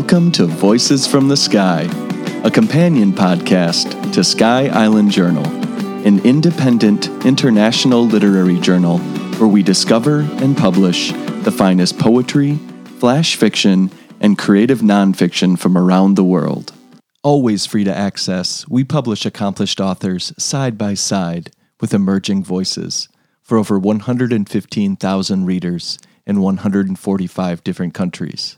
Welcome to Voices from the Sky, a companion podcast to Sky Island Journal, an independent international literary journal where we discover and publish the finest poetry, flash fiction, and creative nonfiction from around the world. Always free to access, we publish accomplished authors side by side with emerging voices for over 115,000 readers in 145 different countries.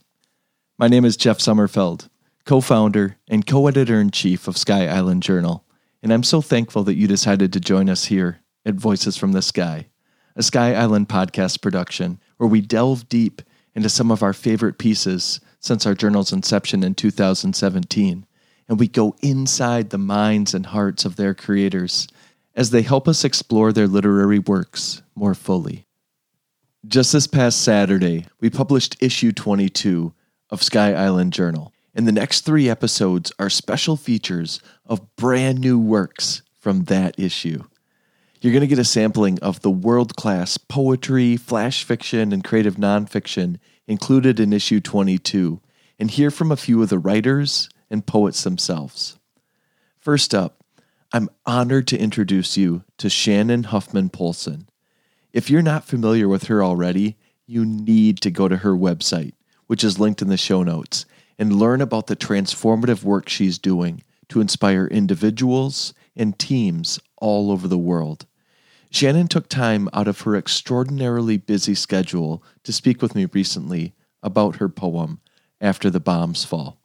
My name is Jeff Sommerfeld, co founder and co editor in chief of Sky Island Journal, and I'm so thankful that you decided to join us here at Voices from the Sky, a Sky Island podcast production where we delve deep into some of our favorite pieces since our journal's inception in 2017, and we go inside the minds and hearts of their creators as they help us explore their literary works more fully. Just this past Saturday, we published issue 22 of Sky Island Journal. And the next three episodes are special features of brand new works from that issue. You're going to get a sampling of the world class poetry, flash fiction, and creative nonfiction included in issue 22, and hear from a few of the writers and poets themselves. First up, I'm honored to introduce you to Shannon Huffman Polson. If you're not familiar with her already, you need to go to her website, which is linked in the show notes, and learn about the transformative work she's doing to inspire individuals and teams all over the world. Shannon took time out of her extraordinarily busy schedule to speak with me recently about her poem, After the Bombs Fall.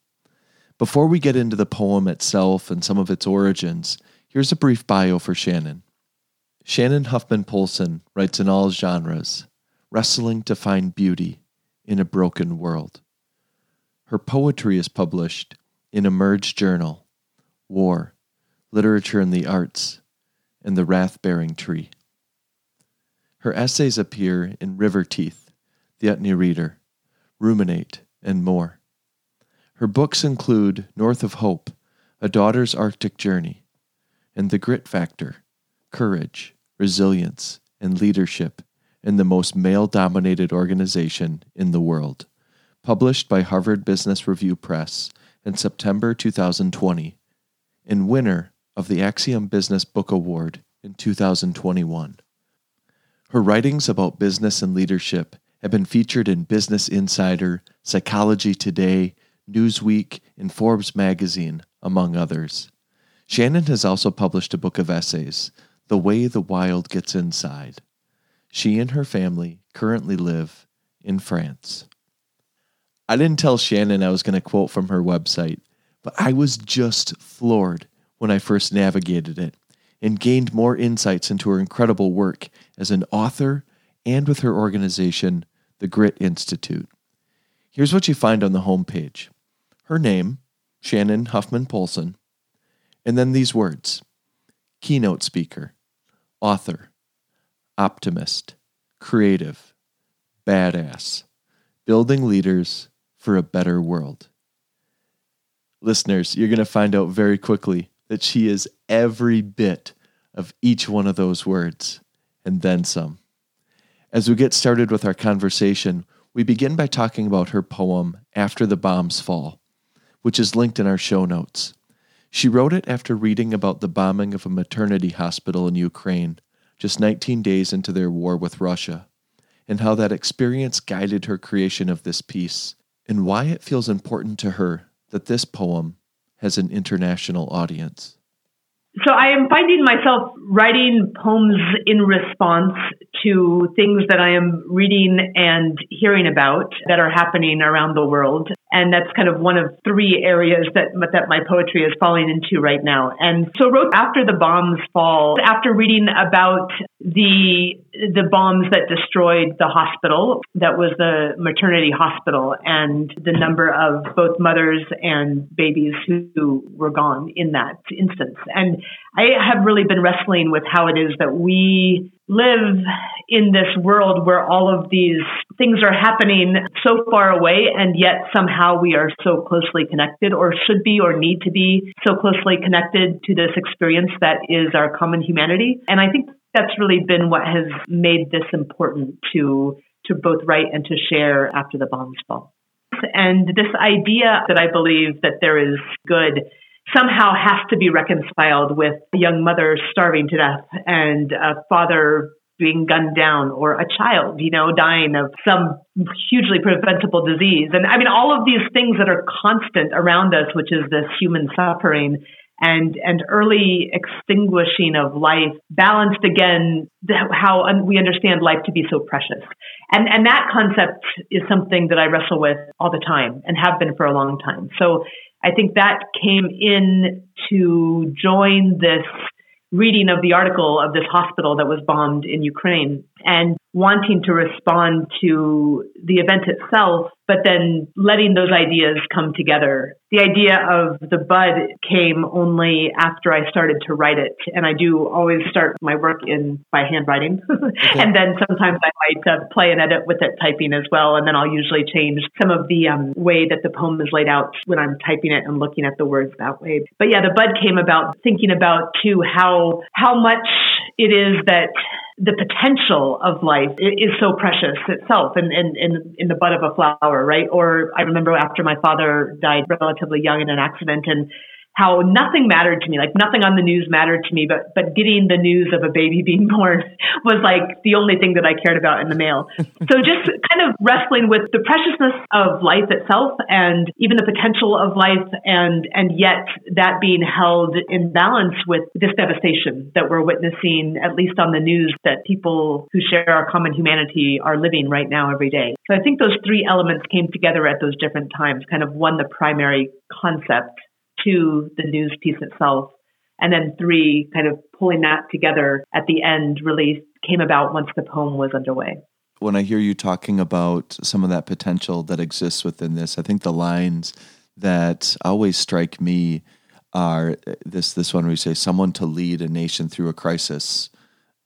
Before we get into the poem itself and some of its origins, here's a brief bio for Shannon. Shannon Huffman Polson writes in all genres, wrestling to find beauty in a broken world. Her poetry is published in Emerge Journal, War, Literature and the Arts, and The Wrath Bearing Tree. Her essays appear in River Teeth, The Utne Reader, Ruminate, and more. Her books include North of Hope, A Daughter's Arctic Journey, and The Grit Factor, Courage, resilience, and leadership in the most male dominated organization in the world. Published by Harvard Business Review Press in September 2020, and winner of the Axiom Business Book Award in 2021. Her writings about business and leadership have been featured in Business Insider, Psychology Today, Newsweek, and Forbes magazine, among others. Shannon has also published a book of essays, the Way the Wild Gets Inside. She and her family currently live in France. I didn't tell Shannon I was going to quote from her website, but I was just floored when I first navigated it and gained more insights into her incredible work as an author and with her organization, the Grit Institute. Here's what you find on the homepage her name, Shannon Huffman Polson, and then these words keynote speaker, author, optimist, creative, badass, building leaders for a better world. Listeners, you're going to find out very quickly that she is every bit of each one of those words and then some. As we get started with our conversation, we begin by talking about her poem, After the Bombs Fall, which is linked in our show notes. She wrote it after reading about the bombing of a maternity hospital in Ukraine, just 19 days into their war with Russia, and how that experience guided her creation of this piece, and why it feels important to her that this poem has an international audience. So I am finding myself writing poems in response to things that I am reading and hearing about that are happening around the world. And that's kind of one of three areas that, that my poetry is falling into right now. And so wrote after the bombs fall, after reading about the the bombs that destroyed the hospital that was the maternity hospital and the number of both mothers and babies who were gone in that instance and i have really been wrestling with how it is that we live in this world where all of these things are happening so far away and yet somehow we are so closely connected or should be or need to be so closely connected to this experience that is our common humanity and i think that's really been what has made this important to to both write and to share after the bombs fall. And this idea that I believe that there is good somehow has to be reconciled with a young mother starving to death and a father being gunned down or a child, you know, dying of some hugely preventable disease. And I mean, all of these things that are constant around us, which is this human suffering and, and early extinguishing of life balanced again how we understand life to be so precious. And, and that concept is something that I wrestle with all the time and have been for a long time. So I think that came in to join this reading of the article of this hospital that was bombed in Ukraine and wanting to respond to the event itself but then letting those ideas come together. The idea of the bud came only after I started to write it. And I do always start my work in by handwriting. Okay. and then sometimes I might uh, play and edit with it typing as well. And then I'll usually change some of the um, way that the poem is laid out when I'm typing it and looking at the words that way. But yeah, the bud came about thinking about too how, how much it is that the potential of life is so precious itself in, in, in, in the bud of a flower, right? Or I remember after my father died relatively young in an accident and how nothing mattered to me, like nothing on the news mattered to me, but but getting the news of a baby being born was like the only thing that I cared about in the mail. so just kind of wrestling with the preciousness of life itself and even the potential of life and and yet that being held in balance with this devastation that we're witnessing, at least on the news, that people who share our common humanity are living right now every day. So I think those three elements came together at those different times, kind of one, the primary concept two, the news piece itself. And then three, kind of pulling that together at the end really came about once the poem was underway. When I hear you talking about some of that potential that exists within this, I think the lines that always strike me are this this one where you say someone to lead a nation through a crisis,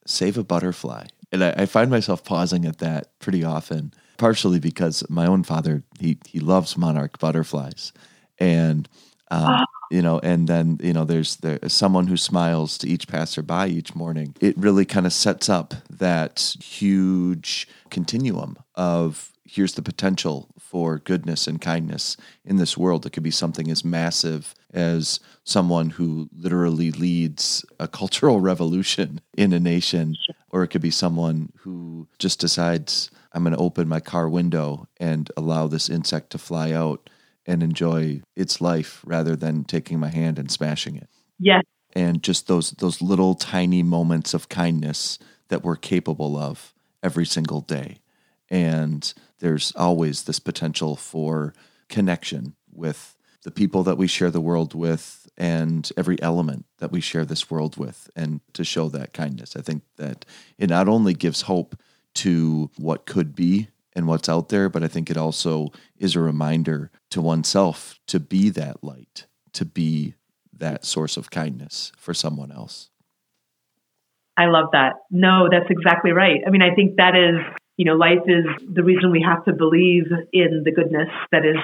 save a butterfly. And I, I find myself pausing at that pretty often, partially because my own father he he loves monarch butterflies. And um, oh. You know, and then you know, there's there's someone who smiles to each passerby each morning. It really kind of sets up that huge continuum of here's the potential for goodness and kindness in this world. It could be something as massive as someone who literally leads a cultural revolution in a nation, or it could be someone who just decides, I'm going to open my car window and allow this insect to fly out and enjoy its life rather than taking my hand and smashing it. Yes. And just those those little tiny moments of kindness that we're capable of every single day. And there's always this potential for connection with the people that we share the world with and every element that we share this world with and to show that kindness. I think that it not only gives hope to what could be and what's out there, but I think it also is a reminder to oneself to be that light, to be that source of kindness for someone else. I love that. No, that's exactly right. I mean, I think that is, you know, life is the reason we have to believe in the goodness that is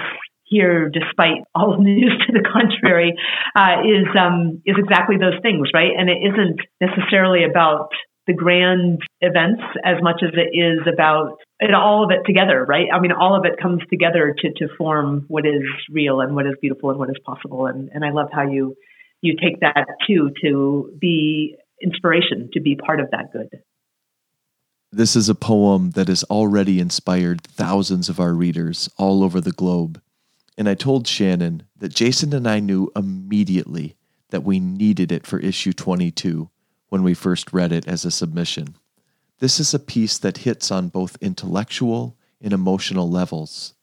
here, despite all news to the contrary, uh, is um, is exactly those things, right? And it isn't necessarily about the grand events as much as it is about it, all of it together, right? I mean, all of it comes together to, to form what is real and what is beautiful and what is possible. And, and I love how you, you take that too, to be inspiration, to be part of that good. This is a poem that has already inspired thousands of our readers all over the globe. And I told Shannon that Jason and I knew immediately that we needed it for issue 22 when we first read it as a submission. This is a piece that hits on both intellectual and emotional levels.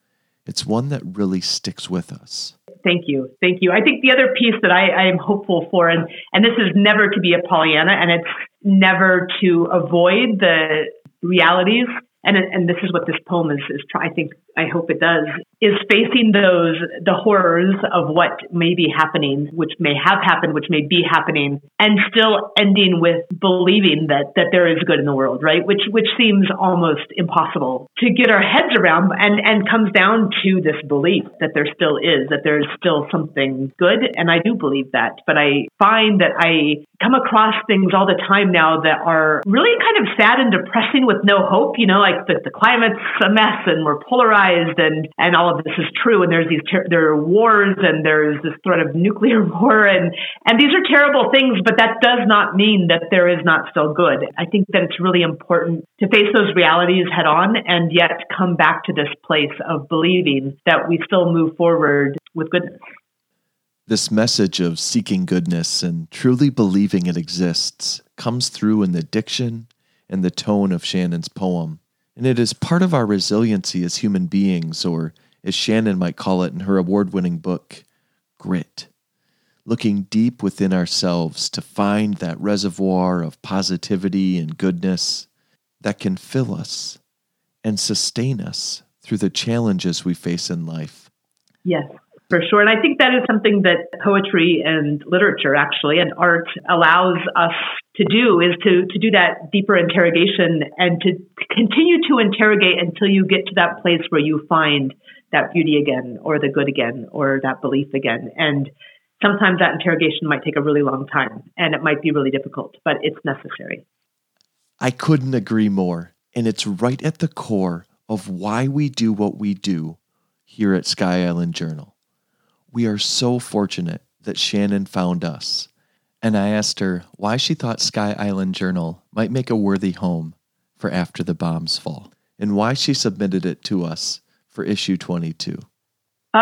It's one that really sticks with us. Thank you. Thank you. I think the other piece that I, I am hopeful for, and, and this is never to be a Pollyanna, and it's never to avoid the realities and and this is what this poem is is trying. I think I hope it does is facing those the horrors of what may be happening, which may have happened, which may be happening, and still ending with believing that that there is good in the world, right? Which which seems almost impossible to get our heads around, and and comes down to this belief that there still is, that there is still something good, and I do believe that, but I find that I come across things all the time now that are really kind of sad and depressing with no hope. You know, like the, the climate's a mess and we're polarized and, and all of this is true. And there's these, ter- there are wars and there's this threat of nuclear war and, and these are terrible things, but that does not mean that there is not still good. I think that it's really important to face those realities head on and yet come back to this place of believing that we still move forward with goodness. This message of seeking goodness and truly believing it exists comes through in the diction and the tone of Shannon's poem. And it is part of our resiliency as human beings, or as Shannon might call it in her award winning book, grit. Looking deep within ourselves to find that reservoir of positivity and goodness that can fill us and sustain us through the challenges we face in life. Yes for sure. And I think that is something that poetry and literature actually and art allows us to do is to, to do that deeper interrogation and to continue to interrogate until you get to that place where you find that beauty again or the good again or that belief again. And sometimes that interrogation might take a really long time and it might be really difficult, but it's necessary. I couldn't agree more. And it's right at the core of why we do what we do here at Sky Island Journal. We are so fortunate that Shannon found us. And I asked her why she thought Sky Island Journal might make a worthy home for After the Bombs Fall, and why she submitted it to us for issue 22.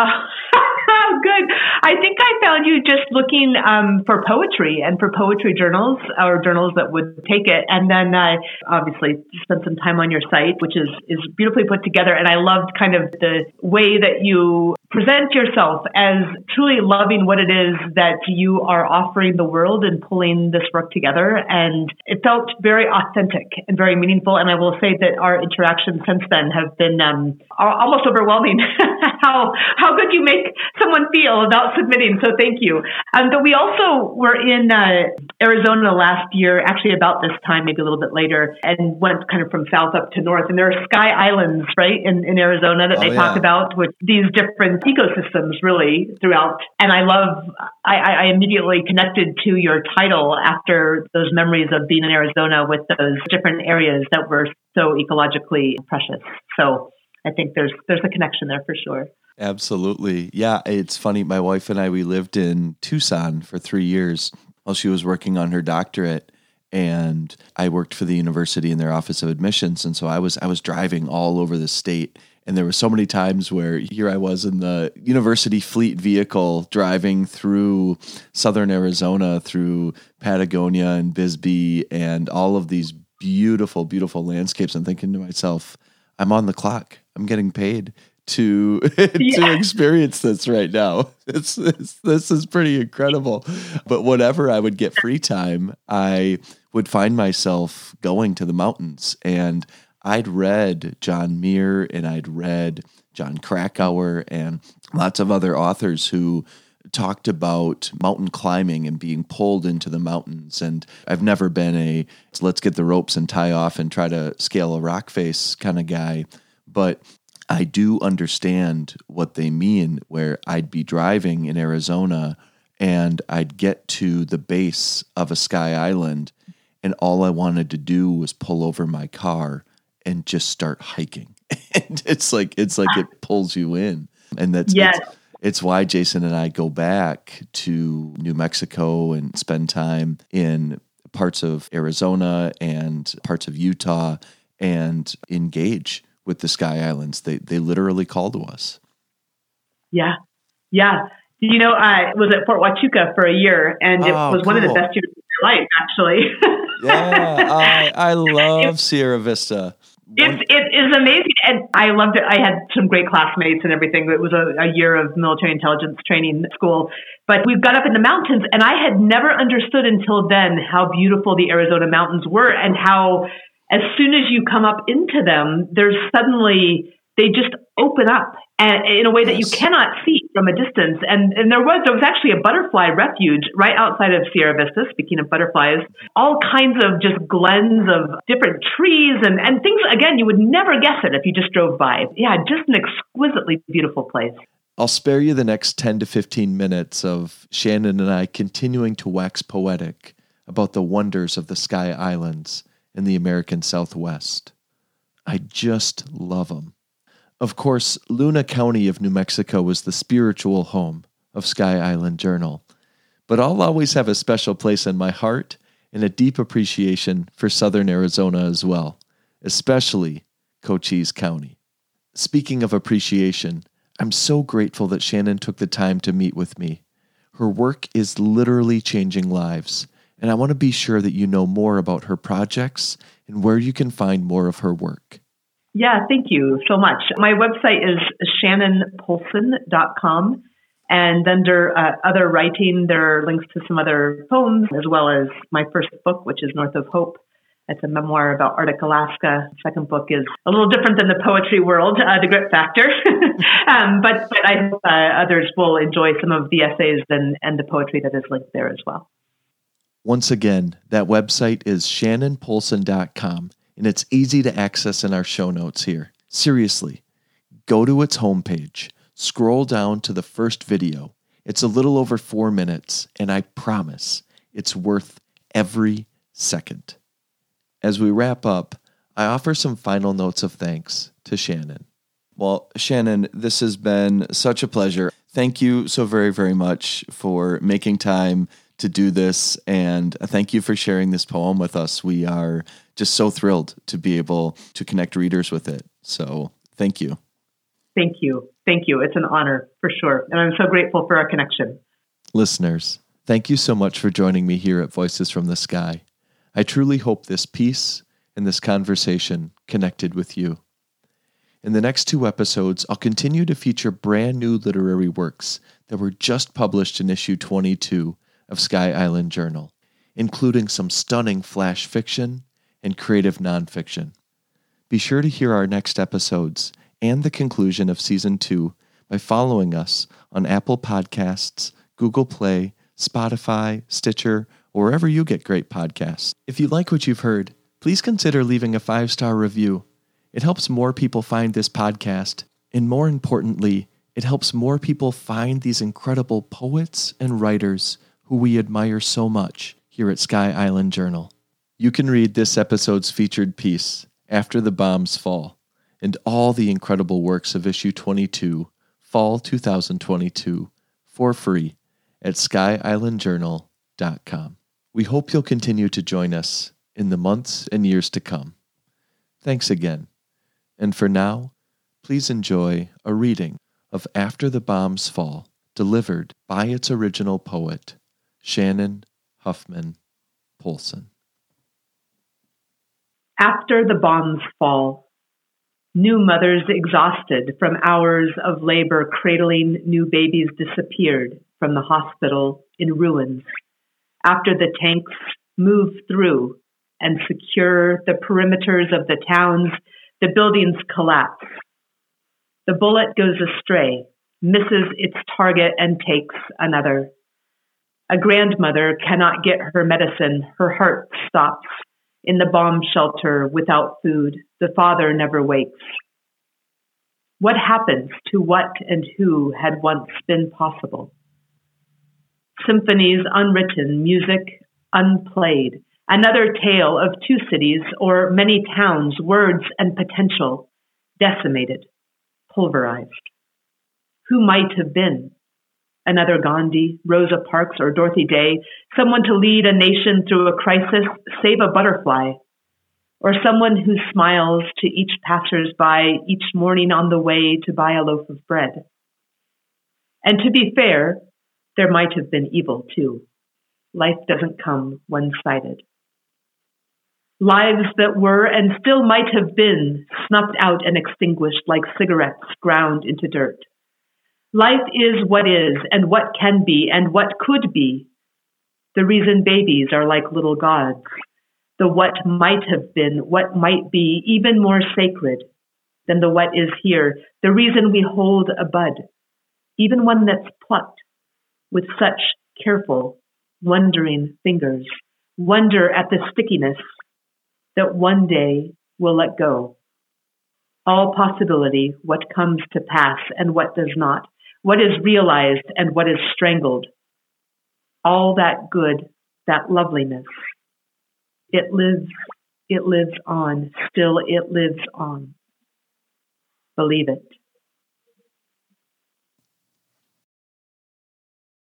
Oh, good. I think I found you just looking um, for poetry and for poetry journals or journals that would take it. And then I obviously spent some time on your site, which is, is beautifully put together. And I loved kind of the way that you present yourself as truly loving what it is that you are offering the world and pulling this work together. And it felt very authentic and very meaningful. And I will say that our interactions since then have been um, almost overwhelming. how how good you make someone feel about submitting. So thank you. Um, but we also were in uh, Arizona last year, actually about this time, maybe a little bit later, and went kind of from south up to north. And there are sky islands, right, in, in Arizona that oh, they yeah. talk about with these different ecosystems really throughout. And I love, I, I immediately connected to your title after those memories of being in Arizona with those different areas that were so ecologically precious. So I think there's there's a connection there for sure. Absolutely. Yeah, it's funny. My wife and I we lived in Tucson for 3 years while she was working on her doctorate and I worked for the university in their office of admissions and so I was I was driving all over the state and there were so many times where here I was in the university fleet vehicle driving through southern Arizona, through Patagonia and Bisbee, and all of these beautiful, beautiful landscapes. I'm thinking to myself, I'm on the clock. I'm getting paid to yeah. to experience this right now. It's, it's, this is pretty incredible. But whenever I would get free time, I would find myself going to the mountains and I'd read John Muir and I'd read Jon Krakauer and lots of other authors who talked about mountain climbing and being pulled into the mountains. And I've never been a let's get the ropes and tie off and try to scale a rock face kind of guy. But I do understand what they mean, where I'd be driving in Arizona and I'd get to the base of a sky island, and all I wanted to do was pull over my car and just start hiking. and it's like it's like it pulls you in. And that's yes. it's, it's why Jason and I go back to New Mexico and spend time in parts of Arizona and parts of Utah and engage with the Sky Islands. They they literally call to us. Yeah, yeah. You know, I was at Fort Huachuca for a year, and it oh, was cool. one of the best years of my life, actually. yeah, I I love Sierra Vista. It's it is amazing, and I loved it. I had some great classmates and everything. It was a, a year of military intelligence training school, but we got up in the mountains, and I had never understood until then how beautiful the Arizona mountains were, and how as soon as you come up into them, there's suddenly they just open up and in a way that you cannot see from a distance. And and there was there was actually a butterfly refuge right outside of Sierra Vista. Speaking of butterflies, all kinds of just glens of different trees and and things. Again, you would never guess it if you just drove by. Yeah, just an exquisitely beautiful place. I'll spare you the next 10 to 15 minutes of Shannon and I continuing to wax poetic about the wonders of the Sky Islands in the American Southwest. I just love them. Of course, Luna County of New Mexico was the spiritual home of Sky Island Journal, but I'll always have a special place in my heart and a deep appreciation for Southern Arizona as well, especially Cochise County. Speaking of appreciation, I'm so grateful that Shannon took the time to meet with me. Her work is literally changing lives, and I want to be sure that you know more about her projects and where you can find more of her work. Yeah, thank you so much. My website is shannonpolson.com. And under uh, other writing, there are links to some other poems, as well as my first book, which is North of Hope. It's a memoir about Arctic Alaska. Second book is a little different than the poetry world, uh, The Grit Factor. um, but, but I hope uh, others will enjoy some of the essays and, and the poetry that is linked there as well. Once again, that website is shannonpolson.com, and it's easy to access in our show notes here. Seriously, go to its homepage Scroll down to the first video. It's a little over four minutes, and I promise it's worth every second. As we wrap up, I offer some final notes of thanks to Shannon. Well, Shannon, this has been such a pleasure. Thank you so very, very much for making time to do this. And uh, thank you for sharing this poem with us. We are just so thrilled to be able to connect readers with it. So thank you. Thank you. Thank you. It's an honor for sure. And I'm so grateful for our connection. Listeners, thank you so much for joining me here at Voices from the Sky. I truly hope this piece and this conversation connected with you. In the next two episodes, I'll continue to feature brand new literary works that were just published in issue 22 of Sky Island Journal, including some stunning flash fiction and creative nonfiction. Be sure to hear our next episodes and the conclusion of season two by following us on Apple Podcasts, Google Play, Spotify, Stitcher, or wherever you get great podcasts. If you like what you've heard, please consider leaving a five star review. It helps more people find this podcast, and more importantly, it helps more people find these incredible poets and writers who we admire so much here at Sky Island Journal. You can read this episode's featured piece, After the Bombs Fall and all the incredible works of issue 22, fall 2022, for free at skyislandjournal.com. We hope you'll continue to join us in the months and years to come. Thanks again. And for now, please enjoy a reading of After the Bombs Fall, delivered by its original poet, Shannon Huffman Polson. After the Bombs Fall New mothers exhausted from hours of labor cradling new babies disappeared from the hospital in ruins after the tanks move through and secure the perimeters of the towns, the buildings collapse. The bullet goes astray, misses its target, and takes another. A grandmother cannot get her medicine, her heart stops in the bomb shelter without food. The father never wakes. What happens to what and who had once been possible? Symphonies unwritten, music unplayed, another tale of two cities or many towns, words and potential decimated, pulverized. Who might have been? Another Gandhi, Rosa Parks, or Dorothy Day, someone to lead a nation through a crisis, save a butterfly, or someone who smiles to each passersby each morning on the way to buy a loaf of bread. And to be fair, there might have been evil too. Life doesn't come one sided. Lives that were and still might have been snuffed out and extinguished like cigarettes ground into dirt. Life is what is and what can be and what could be. The reason babies are like little gods. The what might have been, what might be, even more sacred than the what is here. The reason we hold a bud, even one that's plucked with such careful, wondering fingers. Wonder at the stickiness that one day will let go. All possibility, what comes to pass and what does not what is realized and what is strangled. All that good that loveliness. It lives, it lives on. Still, it lives on. Believe it.